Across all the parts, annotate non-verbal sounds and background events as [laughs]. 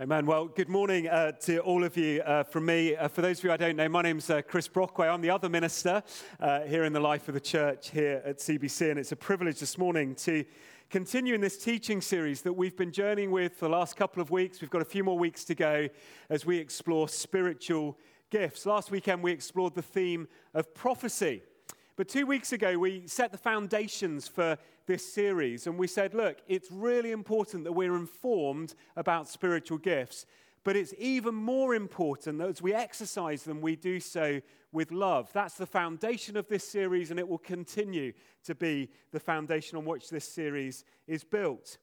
Amen. Well, good morning uh, to all of you uh, from me. Uh, for those of you I don't know, my name's uh, Chris Brockway. I'm the other minister uh, here in the life of the church here at CBC, and it's a privilege this morning to continue in this teaching series that we've been journeying with for the last couple of weeks. We've got a few more weeks to go as we explore spiritual gifts. Last weekend, we explored the theme of prophecy. But two weeks ago, we set the foundations for this series, and we said, look, it's really important that we're informed about spiritual gifts, but it's even more important that as we exercise them, we do so with love. That's the foundation of this series, and it will continue to be the foundation on which this series is built.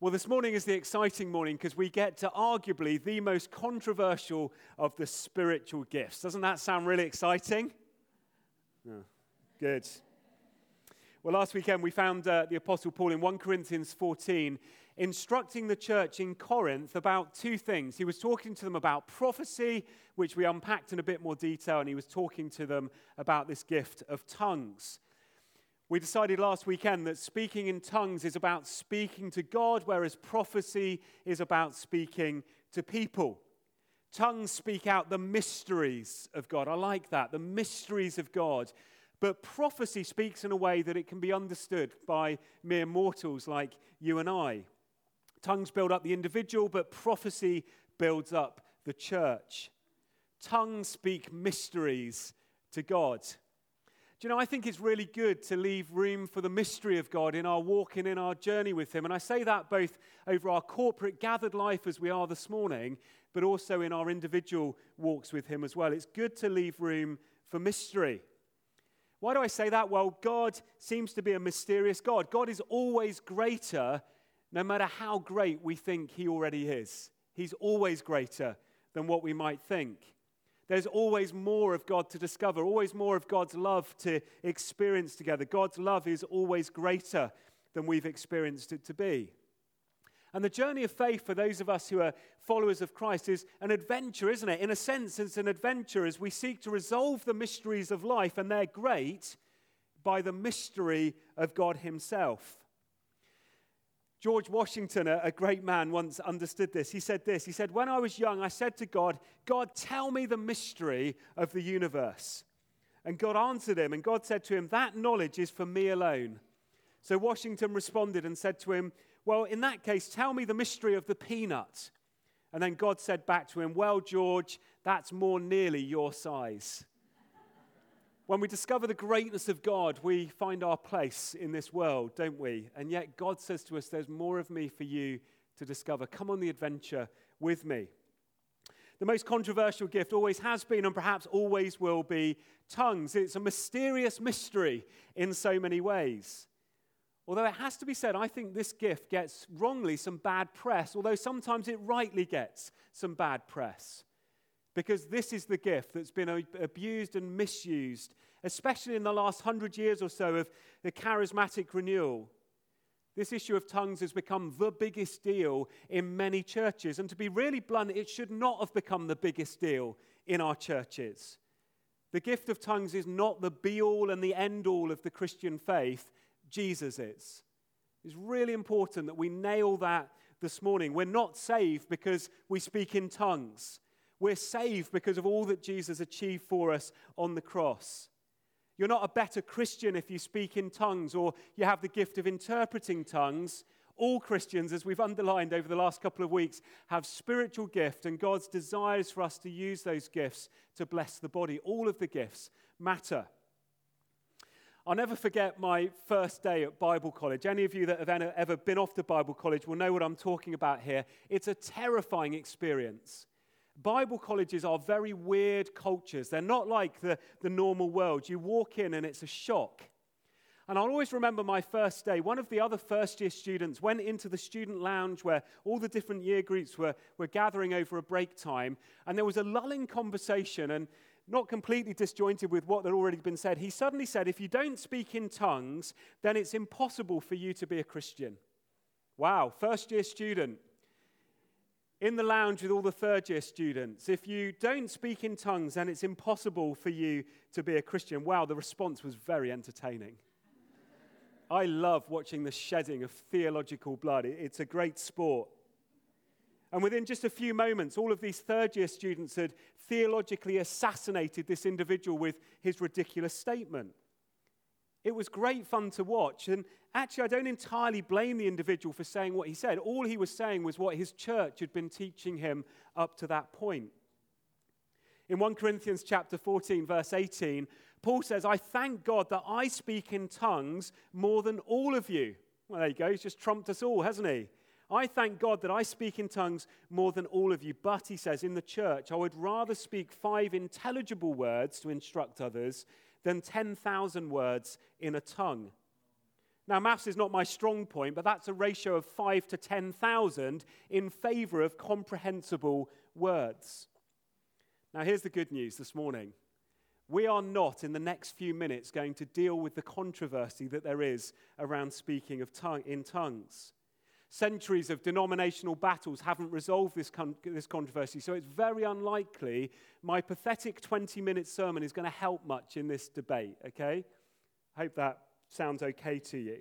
Well, this morning is the exciting morning because we get to arguably the most controversial of the spiritual gifts. Doesn't that sound really exciting? Good. Well, last weekend we found uh, the Apostle Paul in 1 Corinthians 14 instructing the church in Corinth about two things. He was talking to them about prophecy, which we unpacked in a bit more detail, and he was talking to them about this gift of tongues. We decided last weekend that speaking in tongues is about speaking to God, whereas prophecy is about speaking to people. Tongues speak out the mysteries of God. I like that, the mysteries of God. But prophecy speaks in a way that it can be understood by mere mortals like you and I. Tongues build up the individual, but prophecy builds up the church. Tongues speak mysteries to God. Do you know, I think it's really good to leave room for the mystery of God in our walk and in our journey with Him. And I say that both over our corporate gathered life as we are this morning, but also in our individual walks with Him as well. It's good to leave room for mystery. Why do I say that? Well, God seems to be a mysterious God. God is always greater, no matter how great we think He already is. He's always greater than what we might think. There's always more of God to discover, always more of God's love to experience together. God's love is always greater than we've experienced it to be. And the journey of faith for those of us who are followers of Christ is an adventure, isn't it? In a sense, it's an adventure as we seek to resolve the mysteries of life, and they're great by the mystery of God Himself. George Washington, a, great man, once understood this. He said this He said, When I was young, I said to God, God, tell me the mystery of the universe. And God answered him, and God said to him, That knowledge is for me alone. So Washington responded and said to him, well, in that case, tell me the mystery of the peanut. And then God said back to him, Well, George, that's more nearly your size. when we discover the greatness of God, we find our place in this world, don't we? And yet, God says to us, There's more of me for you to discover. Come on the adventure with me. The most controversial gift always has been and perhaps always will be tongues. It's a mysterious mystery in so many ways. Although it has to be said, I think this gift gets wrongly some bad press, although sometimes it rightly gets some bad press. Because this is the gift that's been abused and misused, especially in the last hundred years or so of the charismatic renewal. This issue of tongues has become the biggest deal in many churches. And to be really blunt, it should not have become the biggest deal in our churches. The gift of tongues is not the be all and the end all of the Christian faith. Jesus is. It's really important that we nail that this morning. We're not saved because we speak in tongues. We're saved because of all that Jesus achieved for us on the cross. You're not a better Christian if you speak in tongues or you have the gift of interpreting tongues. All Christians, as we've underlined over the last couple of weeks, have spiritual gift, and God's desires for us to use those gifts to bless the body. All of the gifts matter. I'll never forget my first day at Bible college. Any of you that have ever been off to Bible college will know what I'm talking about here. It's a terrifying experience. Bible colleges are very weird cultures. They're not like the, the normal world. You walk in and it's a shock. And I'll always remember my first day. One of the other first year students went into the student lounge where all the different year groups were, were gathering over a break time. And there was a lulling conversation. And not completely disjointed with what had already been said, he suddenly said, If you don't speak in tongues, then it's impossible for you to be a Christian. Wow, first year student in the lounge with all the third year students. If you don't speak in tongues, then it's impossible for you to be a Christian. Wow, the response was very entertaining. I love watching the shedding of theological blood, it's a great sport. And within just a few moments, all of these third year students had theologically assassinated this individual with his ridiculous statement. It was great fun to watch. And actually, I don't entirely blame the individual for saying what he said. All he was saying was what his church had been teaching him up to that point. In 1 Corinthians chapter 14, verse 18, Paul says, I thank God that I speak in tongues more than all of you. Well, there you go. He's just trumped us all, hasn't he? I thank God that I speak in tongues more than all of you. But, he says, in the church, I would rather speak five intelligible words to instruct others than 10,000 words in a tongue. Now, maths is not my strong point, but that's a ratio of 5 to 10,000 in favor of comprehensible words. Now, here's the good news this morning. We are not, in the next few minutes, going to deal with the controversy that there is around speaking of tongue, in tongues. Centuries of denominational battles haven't resolved this, con- this controversy, so it's very unlikely my pathetic 20 minute sermon is going to help much in this debate, okay? I hope that sounds okay to you.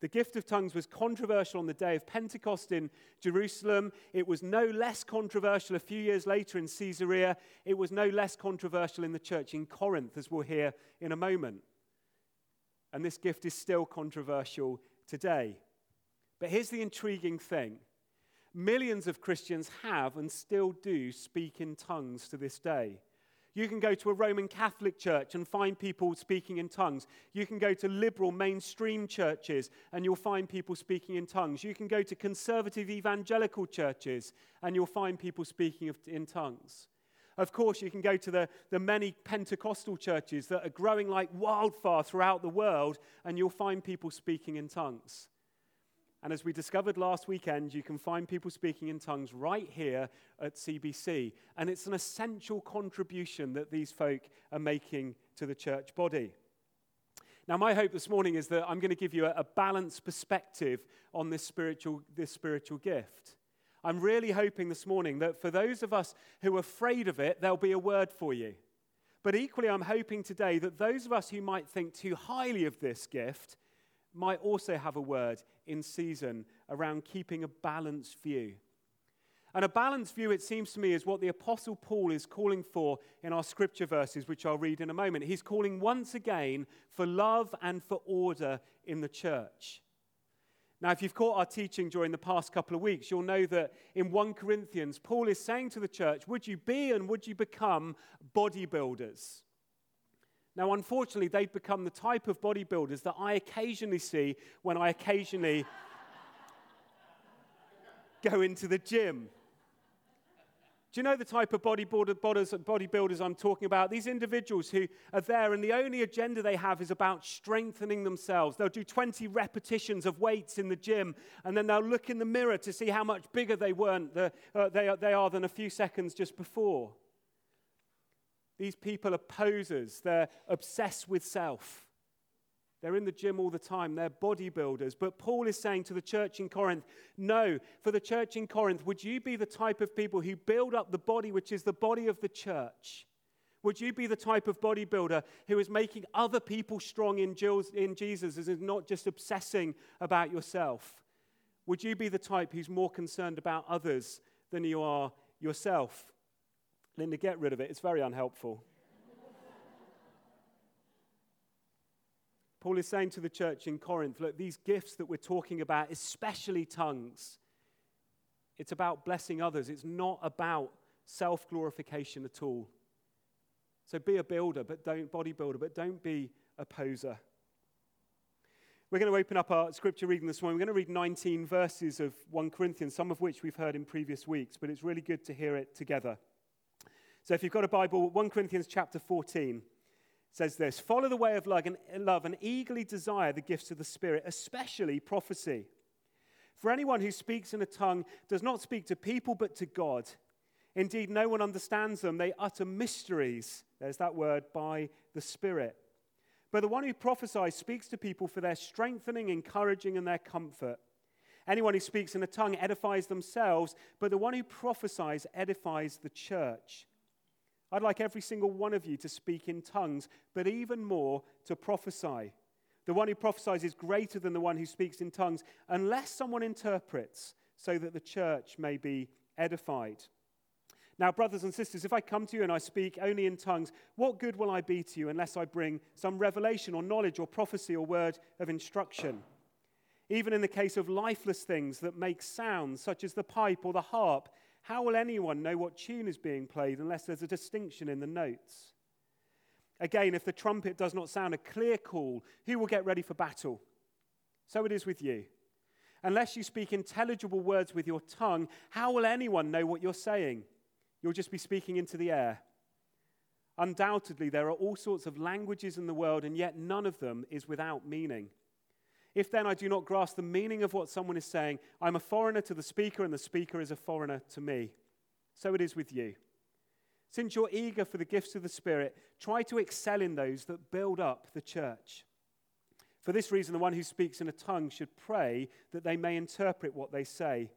The gift of tongues was controversial on the day of Pentecost in Jerusalem. It was no less controversial a few years later in Caesarea. It was no less controversial in the church in Corinth, as we'll hear in a moment. And this gift is still controversial today. But here's the intriguing thing millions of Christians have and still do speak in tongues to this day. You can go to a Roman Catholic church and find people speaking in tongues. You can go to liberal mainstream churches and you'll find people speaking in tongues. You can go to conservative evangelical churches and you'll find people speaking in tongues. Of course, you can go to the, the many Pentecostal churches that are growing like wildfire throughout the world and you'll find people speaking in tongues. And as we discovered last weekend, you can find people speaking in tongues right here at CBC. And it's an essential contribution that these folk are making to the church body. Now, my hope this morning is that I'm going to give you a, a balanced perspective on this spiritual, this spiritual gift. I'm really hoping this morning that for those of us who are afraid of it, there'll be a word for you. But equally, I'm hoping today that those of us who might think too highly of this gift might also have a word in season around keeping a balanced view. And a balanced view, it seems to me, is what the Apostle Paul is calling for in our scripture verses, which I'll read in a moment. He's calling once again for love and for order in the church. Now, if you've caught our teaching during the past couple of weeks, you'll know that in 1 Corinthians, Paul is saying to the church, Would you be and would you become bodybuilders? Now, unfortunately, they've become the type of bodybuilders that I occasionally see when I occasionally [laughs] go into the gym. Do you know the type of bodybuilders I'm talking about? These individuals who are there, and the only agenda they have is about strengthening themselves. They'll do 20 repetitions of weights in the gym, and then they'll look in the mirror to see how much bigger they, weren't the, uh, they, they are than a few seconds just before. These people are posers, they're obsessed with self. They're in the gym all the time. They're bodybuilders. But Paul is saying to the church in Corinth, no, for the church in Corinth, would you be the type of people who build up the body, which is the body of the church? Would you be the type of bodybuilder who is making other people strong in Jesus, and is not just obsessing about yourself? Would you be the type who's more concerned about others than you are yourself? Linda, get rid of it. It's very unhelpful. [laughs] Paul is saying to the church in Corinth look, these gifts that we're talking about, especially tongues, it's about blessing others. It's not about self glorification at all. So be a builder, but don't bodybuilder, but don't be a poser. We're going to open up our scripture reading this morning. We're going to read 19 verses of 1 Corinthians, some of which we've heard in previous weeks, but it's really good to hear it together. So if you've got a Bible, 1 Corinthians chapter 14 says this Follow the way of love and, eagerly desire the gifts of the Spirit, especially prophecy. For anyone who speaks in a tongue does not speak to people but to God. Indeed, no one understands them. They utter mysteries, there's that word, by the Spirit. But the one who prophesies speaks to people for their strengthening, encouraging, and their comfort. Anyone who speaks in a tongue edifies themselves, but the one who prophesies edifies the church. I'd like every single one of you to speak in tongues, but even more to prophesy. The one who prophesies is greater than the one who speaks in tongues, unless someone interprets, so that the church may be edified. Now, brothers and sisters, if I come to you and I speak only in tongues, what good will I be to you unless I bring some revelation or knowledge or prophecy or word of instruction? Even in the case of lifeless things that make sounds, such as the pipe or the harp, how will anyone know what tune is being played unless there's a distinction in the notes? Again, if the trumpet does not sound a clear call, who will get ready for battle? So it is with you. Unless you speak intelligible words with your tongue, how will anyone know what you're saying? You'll just be speaking into the air. Undoubtedly, there are all sorts of languages in the world, and yet none of them is without meaning. If then I do not grasp the meaning of what someone is saying, I'm a foreigner to the speaker, and the speaker is a foreigner to me. So it is with you. Since you're eager for the gifts of the Spirit, try to excel in those that build up the church. For this reason, the one who speaks in a tongue should pray that they may interpret what they say.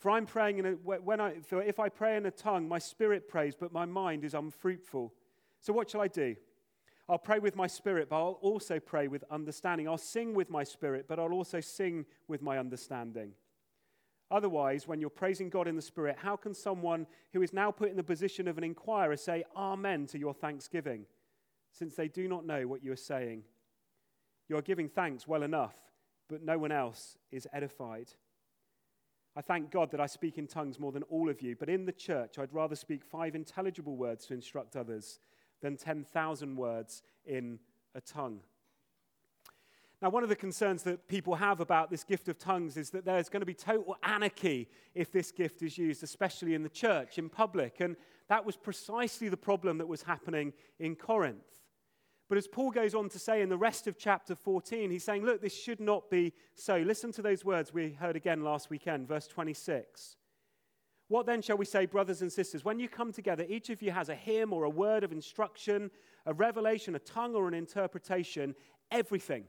For I'm praying in a, when I, if I pray in a tongue, my spirit prays, but my mind is unfruitful. So what shall I do? I'll pray with my spirit, but I'll also pray with understanding. I'll sing with my spirit, but I'll also sing with my understanding. Otherwise, when you're praising God in the Spirit, how can someone who is now put in the position of an inquirer say Amen to your thanksgiving, since they do not know what you are saying? You are giving thanks well enough, but no one else is edified. I thank God that I speak in tongues more than all of you, but in the church, I'd rather speak five intelligible words to instruct others than 10,000 words in a tongue. Now, one of the concerns that people have about this gift of tongues is that there's going to be total anarchy if this gift is used, especially in the church, in public. And that was precisely the problem that was happening in Corinth. But as Paul goes on to say in the rest of chapter 14, he's saying, look, this should not be so. Listen to those words we heard again last weekend, verse 26. What then shall we say, brothers and sisters? When you come together, each of you has a hymn or a word of instruction, a revelation, a tongue or an interpretation. Everything,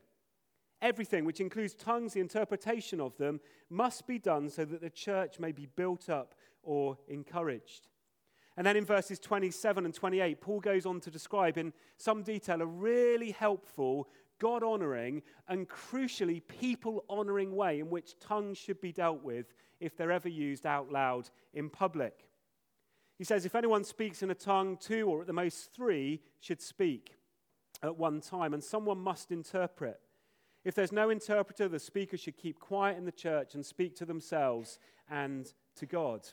everything, which includes tongues, the interpretation of them, must be done so that the church may be built up or encouraged. And then in verses 27 and 28, Paul goes on to describe in some detail a really helpful, God honoring, and crucially people honoring way in which tongues should be dealt with if they're ever used out loud in public. He says, If anyone speaks in a tongue, two or at the most three should speak at one time, and someone must interpret. If there's no interpreter, the speaker should keep quiet in the church and speak to themselves and to God.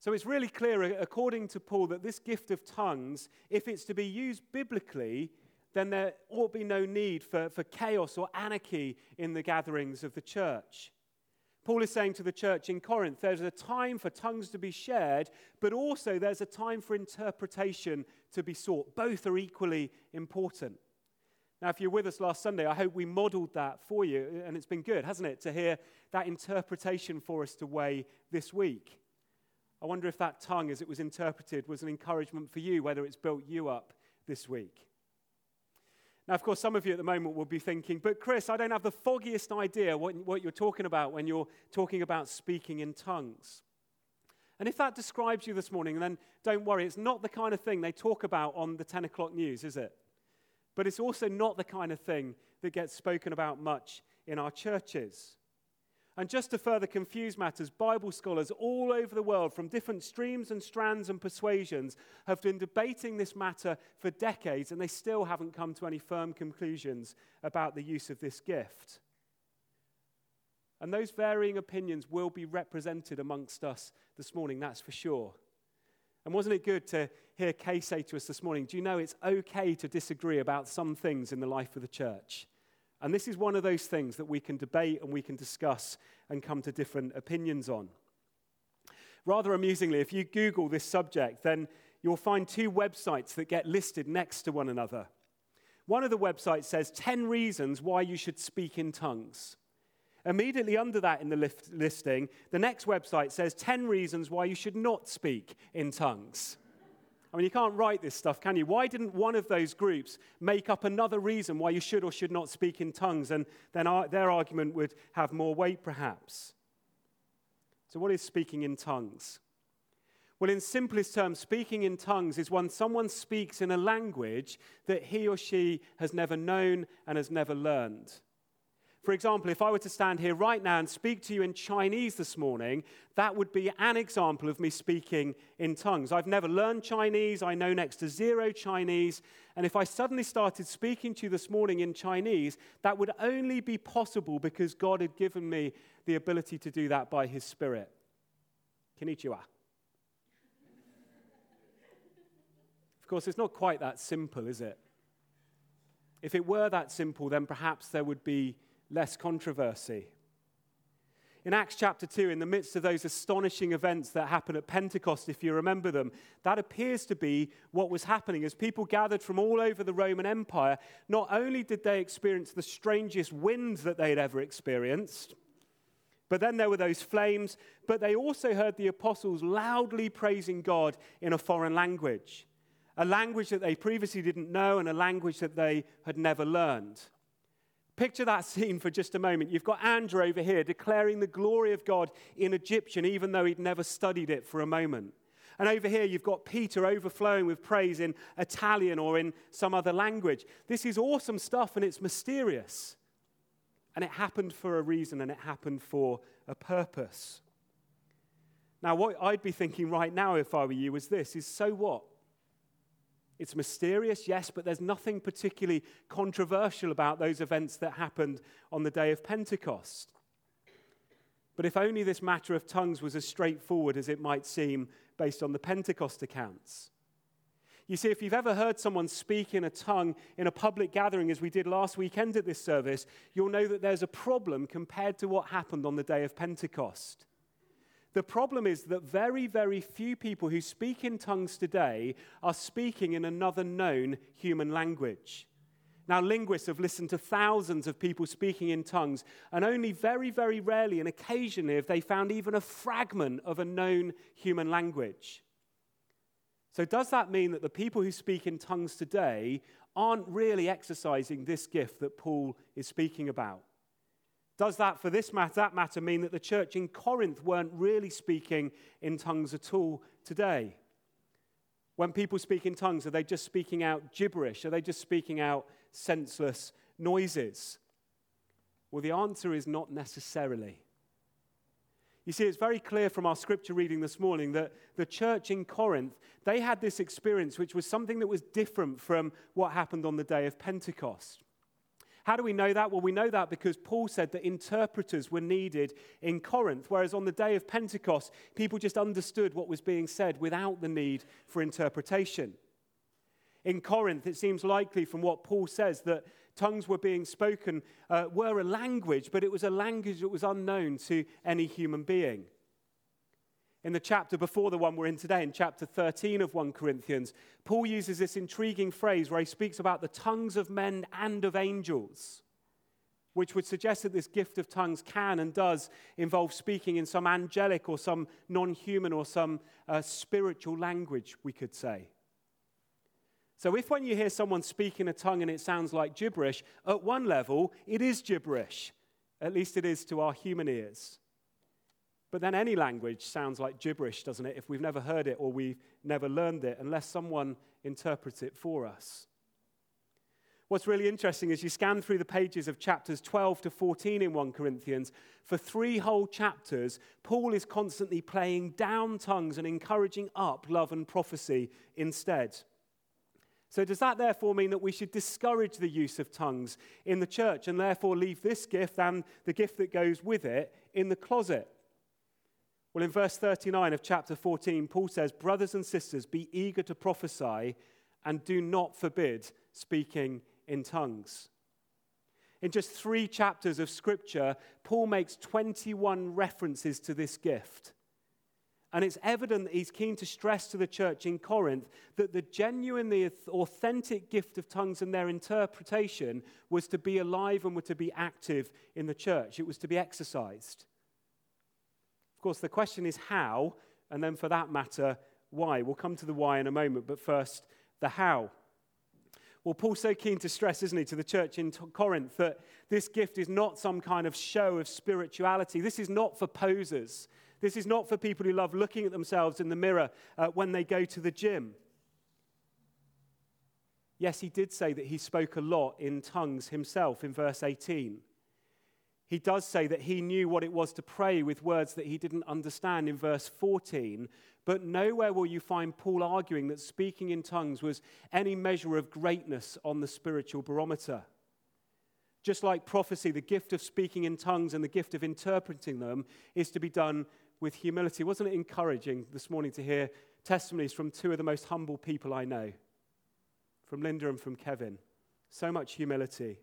So it's really clear, according to Paul, that this gift of tongues, if it's to be used biblically, then there ought be no need for, for chaos or anarchy in the gatherings of the church. Paul is saying to the church in Corinth there's a time for tongues to be shared, but also there's a time for interpretation to be sought. Both are equally important. Now, if you're with us last Sunday, I hope we modeled that for you, and it's been good, hasn't it, to hear that interpretation for us to weigh this week. I wonder if that tongue, as it was interpreted, was an encouragement for you, whether it's built you up this week. Now, of course, some of you at the moment will be thinking, but Chris, I don't have the foggiest idea what, what you're talking about when you're talking about speaking in tongues. And if that describes you this morning, then don't worry, it's not the kind of thing they talk about on the 10 o'clock news, is it? But it's also not the kind of thing that gets spoken about much in our churches. And just to further confuse matters, Bible scholars all over the world, from different streams and strands and persuasions, have been debating this matter for decades, and they still haven't come to any firm conclusions about the use of this gift. And those varying opinions will be represented amongst us this morning, that's for sure. And wasn't it good to hear Kay say to us this morning, Do you know it's okay to disagree about some things in the life of the church? And this is one of those things that we can debate and we can discuss and come to different opinions on. Rather amusingly, if you Google this subject, then you'll find two websites that get listed next to one another. One of the websites says 10 reasons why you should speak in tongues. Immediately under that in the listing, the next website says 10 reasons why you should not speak in tongues. I mean, you can't write this stuff, can you? Why didn't one of those groups make up another reason why you should or should not speak in tongues? And then our, their argument would have more weight, perhaps. So, what is speaking in tongues? Well, in simplest terms, speaking in tongues is when someone speaks in a language that he or she has never known and has never learned. For example, if I were to stand here right now and speak to you in Chinese this morning, that would be an example of me speaking in tongues. I've never learned Chinese, I know next to zero Chinese, and if I suddenly started speaking to you this morning in Chinese, that would only be possible because God had given me the ability to do that by His Spirit. Konnichiwa. of course, it's not quite that simple, is it? If it were that simple, then perhaps there would be less controversy. In Acts chapter 2, in the midst of those astonishing events that happen at Pentecost, if you remember them, that appears to be what was happening. As people gathered from all over the Roman Empire, not only did they experience the strangest wind that they had ever experienced, but then there were those flames, but they also heard the apostles loudly praising God in a foreign language, a language that they previously didn't know and a language that they had never learned. Picture that scene for just a moment. You've got Andrew over here declaring the glory of God in Egyptian, even though he'd never studied it for a moment. And over here, you've got Peter overflowing with praise in Italian or in some other language. This is awesome stuff and it's mysterious. And it happened for a reason and it happened for a purpose. Now, what I'd be thinking right now if I were you is this is so what? It's mysterious, yes, but there's nothing particularly controversial about those events that happened on the day of Pentecost. But if only this matter of tongues was as straightforward as it might seem based on the Pentecost accounts. You see, if you've ever heard someone speak in a tongue in a public gathering, as we did last weekend at this service, you'll know that there's a problem compared to what happened on the day of Pentecost. The problem is that very, very few people who speak in tongues today are speaking in another known human language. Now, linguists have listened to thousands of people speaking in tongues, and only very, very rarely and occasionally have they found even a fragment of a known human language. So, does that mean that the people who speak in tongues today aren't really exercising this gift that Paul is speaking about? Does that, for this matter, that matter, mean that the church in Corinth weren't really speaking in tongues at all today? When people speak in tongues, are they just speaking out gibberish? Are they just speaking out senseless noises? Well, the answer is not necessarily. You see, it's very clear from our scripture reading this morning that the church in Corinth, they had this experience which was something that was different from what happened on the day of Pentecost. How do we know that? Well, we know that because Paul said that interpreters were needed in Corinth, whereas on the day of Pentecost, people just understood what was being said without the need for interpretation. In Corinth, it seems likely from what Paul says that tongues were being spoken uh, were a language, but it was a language that was unknown to any human being. In the chapter before the one we're in today, in chapter 13 of 1 Corinthians, Paul uses this intriguing phrase where he speaks about the tongues of men and of angels, which would suggest that this gift of tongues can and does involve speaking in some angelic or some non human or some uh, spiritual language, we could say. So, if when you hear someone speak in a tongue and it sounds like gibberish, at one level, it is gibberish. At least it is to our human ears. But then any language sounds like gibberish, doesn't it, if we've never heard it or we've never learned it, unless someone interprets it for us. What's really interesting is you scan through the pages of chapters 12 to 14 in 1 Corinthians. For three whole chapters, Paul is constantly playing down tongues and encouraging up love and prophecy instead. So, does that therefore mean that we should discourage the use of tongues in the church and therefore leave this gift and the gift that goes with it in the closet? Well, in verse 39 of chapter 14, Paul says, Brothers and sisters, be eager to prophesy and do not forbid speaking in tongues. In just three chapters of scripture, Paul makes 21 references to this gift. And it's evident that he's keen to stress to the church in Corinth that the genuinely authentic gift of tongues and their interpretation was to be alive and were to be active in the church. It was to be exercised. Of course, the question is how, and then for that matter, why. We'll come to the why in a moment, but first, the how. Well, Paul's so keen to stress, isn't he, to the church in Corinth that this gift is not some kind of show of spirituality. This is not for posers. This is not for people who love looking at themselves in the mirror uh, when they go to the gym. Yes, he did say that he spoke a lot in tongues himself in verse 18. He does say that he knew what it was to pray with words that he didn't understand in verse 14. But nowhere will you find Paul arguing that speaking in tongues was any measure of greatness on the spiritual barometer. Just like prophecy, the gift of speaking in tongues and the gift of interpreting them is to be done with humility. Wasn't it encouraging this morning to hear testimonies from two of the most humble people I know? From Linda and from Kevin. So much humility.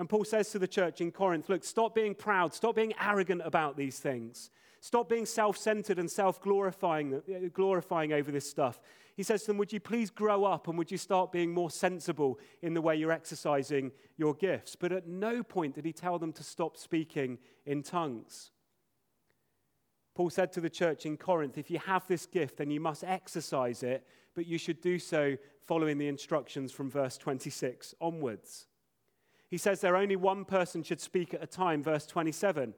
And Paul says to the church in Corinth look, stop being proud, stop being arrogant about these things. Stop being self centered and self glorifying glorifying over this stuff. He says to them, Would you please grow up and would you start being more sensible in the way you're exercising your gifts? But at no point did he tell them to stop speaking in tongues. Paul said to the church in Corinth, If you have this gift, then you must exercise it, but you should do so following the instructions from verse 26 onwards. He says there only one person should speak at a time, verse 27.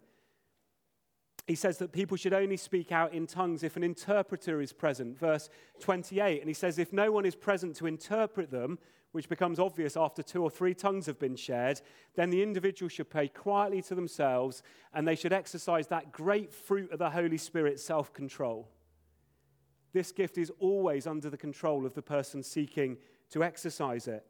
He says that people should only speak out in tongues if an interpreter is present, verse 28. And he says if no one is present to interpret them, which becomes obvious after two or three tongues have been shared, then the individual should pray quietly to themselves and they should exercise that great fruit of the Holy Spirit, self control. This gift is always under the control of the person seeking to exercise it.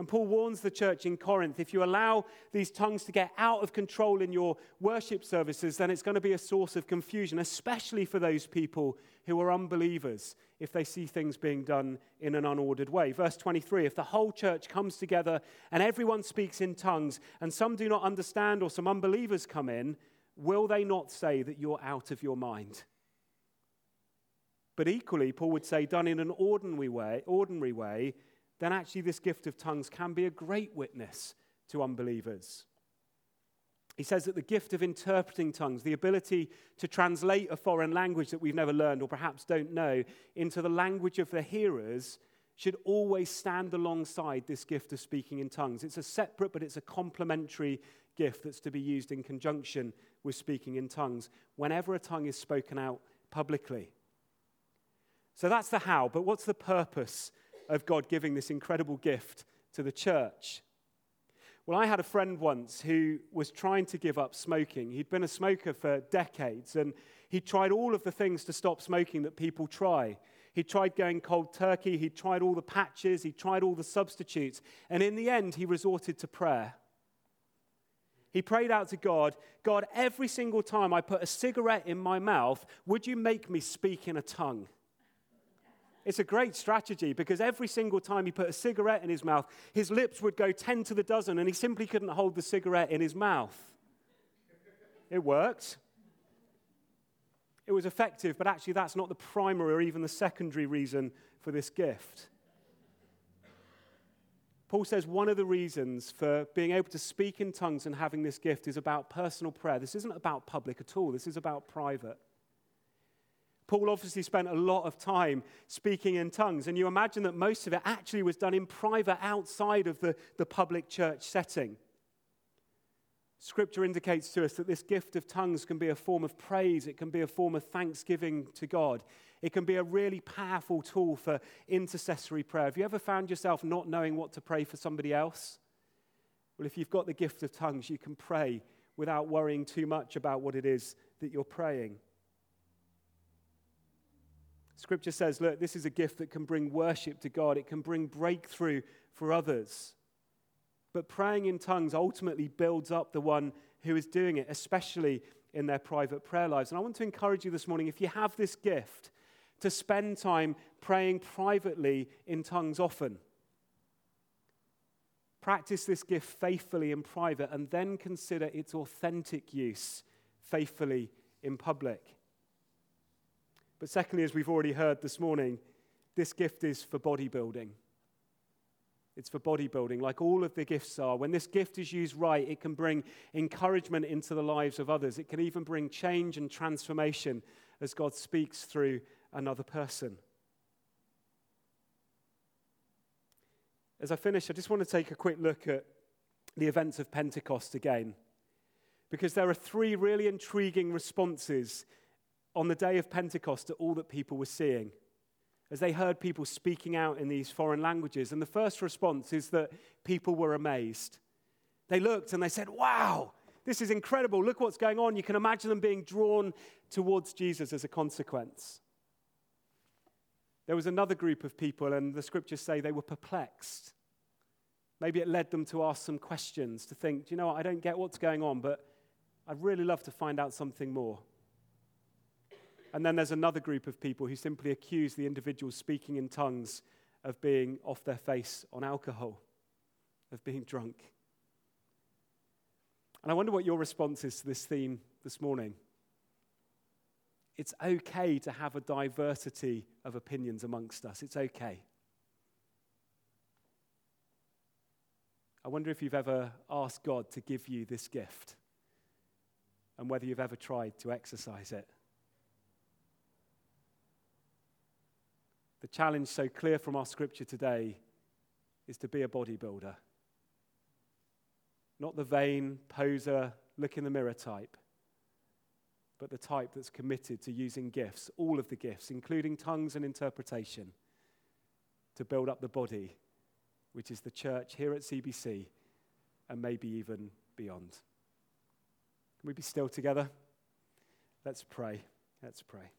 And Paul warns the church in Corinth if you allow these tongues to get out of control in your worship services, then it's going to be a source of confusion, especially for those people who are unbelievers if they see things being done in an unordered way. Verse 23 If the whole church comes together and everyone speaks in tongues, and some do not understand or some unbelievers come in, will they not say that you're out of your mind? But equally, Paul would say, done in an ordinary way, ordinary way then actually this gift of tongues can be a great witness to unbelievers. He says that the gift of interpreting tongues, the ability to translate a foreign language that we've never learned or perhaps don't know into the language of the hearers, should always stand alongside this gift of speaking in tongues. It's a separate, but it's a complementary gift that's to be used in conjunction with speaking in tongues whenever a tongue is spoken out publicly. So that's the how, but what's the purpose of God giving this incredible gift to the church. Well, I had a friend once who was trying to give up smoking. He'd been a smoker for decades and he tried all of the things to stop smoking that people try. He tried going cold turkey, he tried all the patches, he tried all the substitutes, and in the end, he resorted to prayer. He prayed out to God God, every single time I put a cigarette in my mouth, would you make me speak in a tongue? It's a great strategy because every single time he put a cigarette in his mouth, his lips would go 10 to the dozen and he simply couldn't hold the cigarette in his mouth. It worked. It was effective, but actually, that's not the primary or even the secondary reason for this gift. Paul says one of the reasons for being able to speak in tongues and having this gift is about personal prayer. This isn't about public at all, this is about private. Paul obviously spent a lot of time speaking in tongues, and you imagine that most of it actually was done in private outside of the, the public church setting. Scripture indicates to us that this gift of tongues can be a form of praise, it can be a form of thanksgiving to God. It can be a really powerful tool for intercessory prayer. Have you ever found yourself not knowing what to pray for somebody else? Well, if you've got the gift of tongues, you can pray without worrying too much about what it is that you're praying. Scripture says, look, this is a gift that can bring worship to God, it can bring breakthrough for others. But praying in tongues ultimately builds up the one who is doing it, especially in their private prayer lives. And I want to encourage you this morning if you have this gift, to spend time praying privately in tongues often. Practice this gift faithfully in private and then consider its authentic use faithfully in public. But secondly, as we've already heard this morning, this gift is for bodybuilding. It's for bodybuilding, like all of the gifts are. When this gift is used right, it can bring encouragement into the lives of others. It can even bring change and transformation as God speaks through another person. As I finish, I just want to take a quick look at the events of Pentecost again. Because there are three really intriguing responses on the day of Pentecost to all that people were seeing as they heard people speaking out in these foreign languages. And the first response is that people were amazed. They looked and they said, Wow, this is incredible. Look what's going on. You can imagine them being drawn towards Jesus as a consequence. There was another group of people, and the scriptures say they were perplexed. Maybe it led them to ask some questions, to think, do you know what, I don't get what's going on, but I'd really love to find out something more. And then there's another group of people who simply accuse the individual speaking in tongues of being off their face on alcohol, of being drunk. And I wonder what your response is to this theme this morning. It's okay to have a diversity of opinions amongst us. It's okay. I wonder if you've ever asked God to give you this gift and whether you've ever tried to exercise it. The challenge, so clear from our scripture today, is to be a bodybuilder. Not the vain, poser, look in the mirror type, but the type that's committed to using gifts, all of the gifts, including tongues and interpretation, to build up the body, which is the church here at CBC and maybe even beyond. Can we be still together? Let's pray. Let's pray.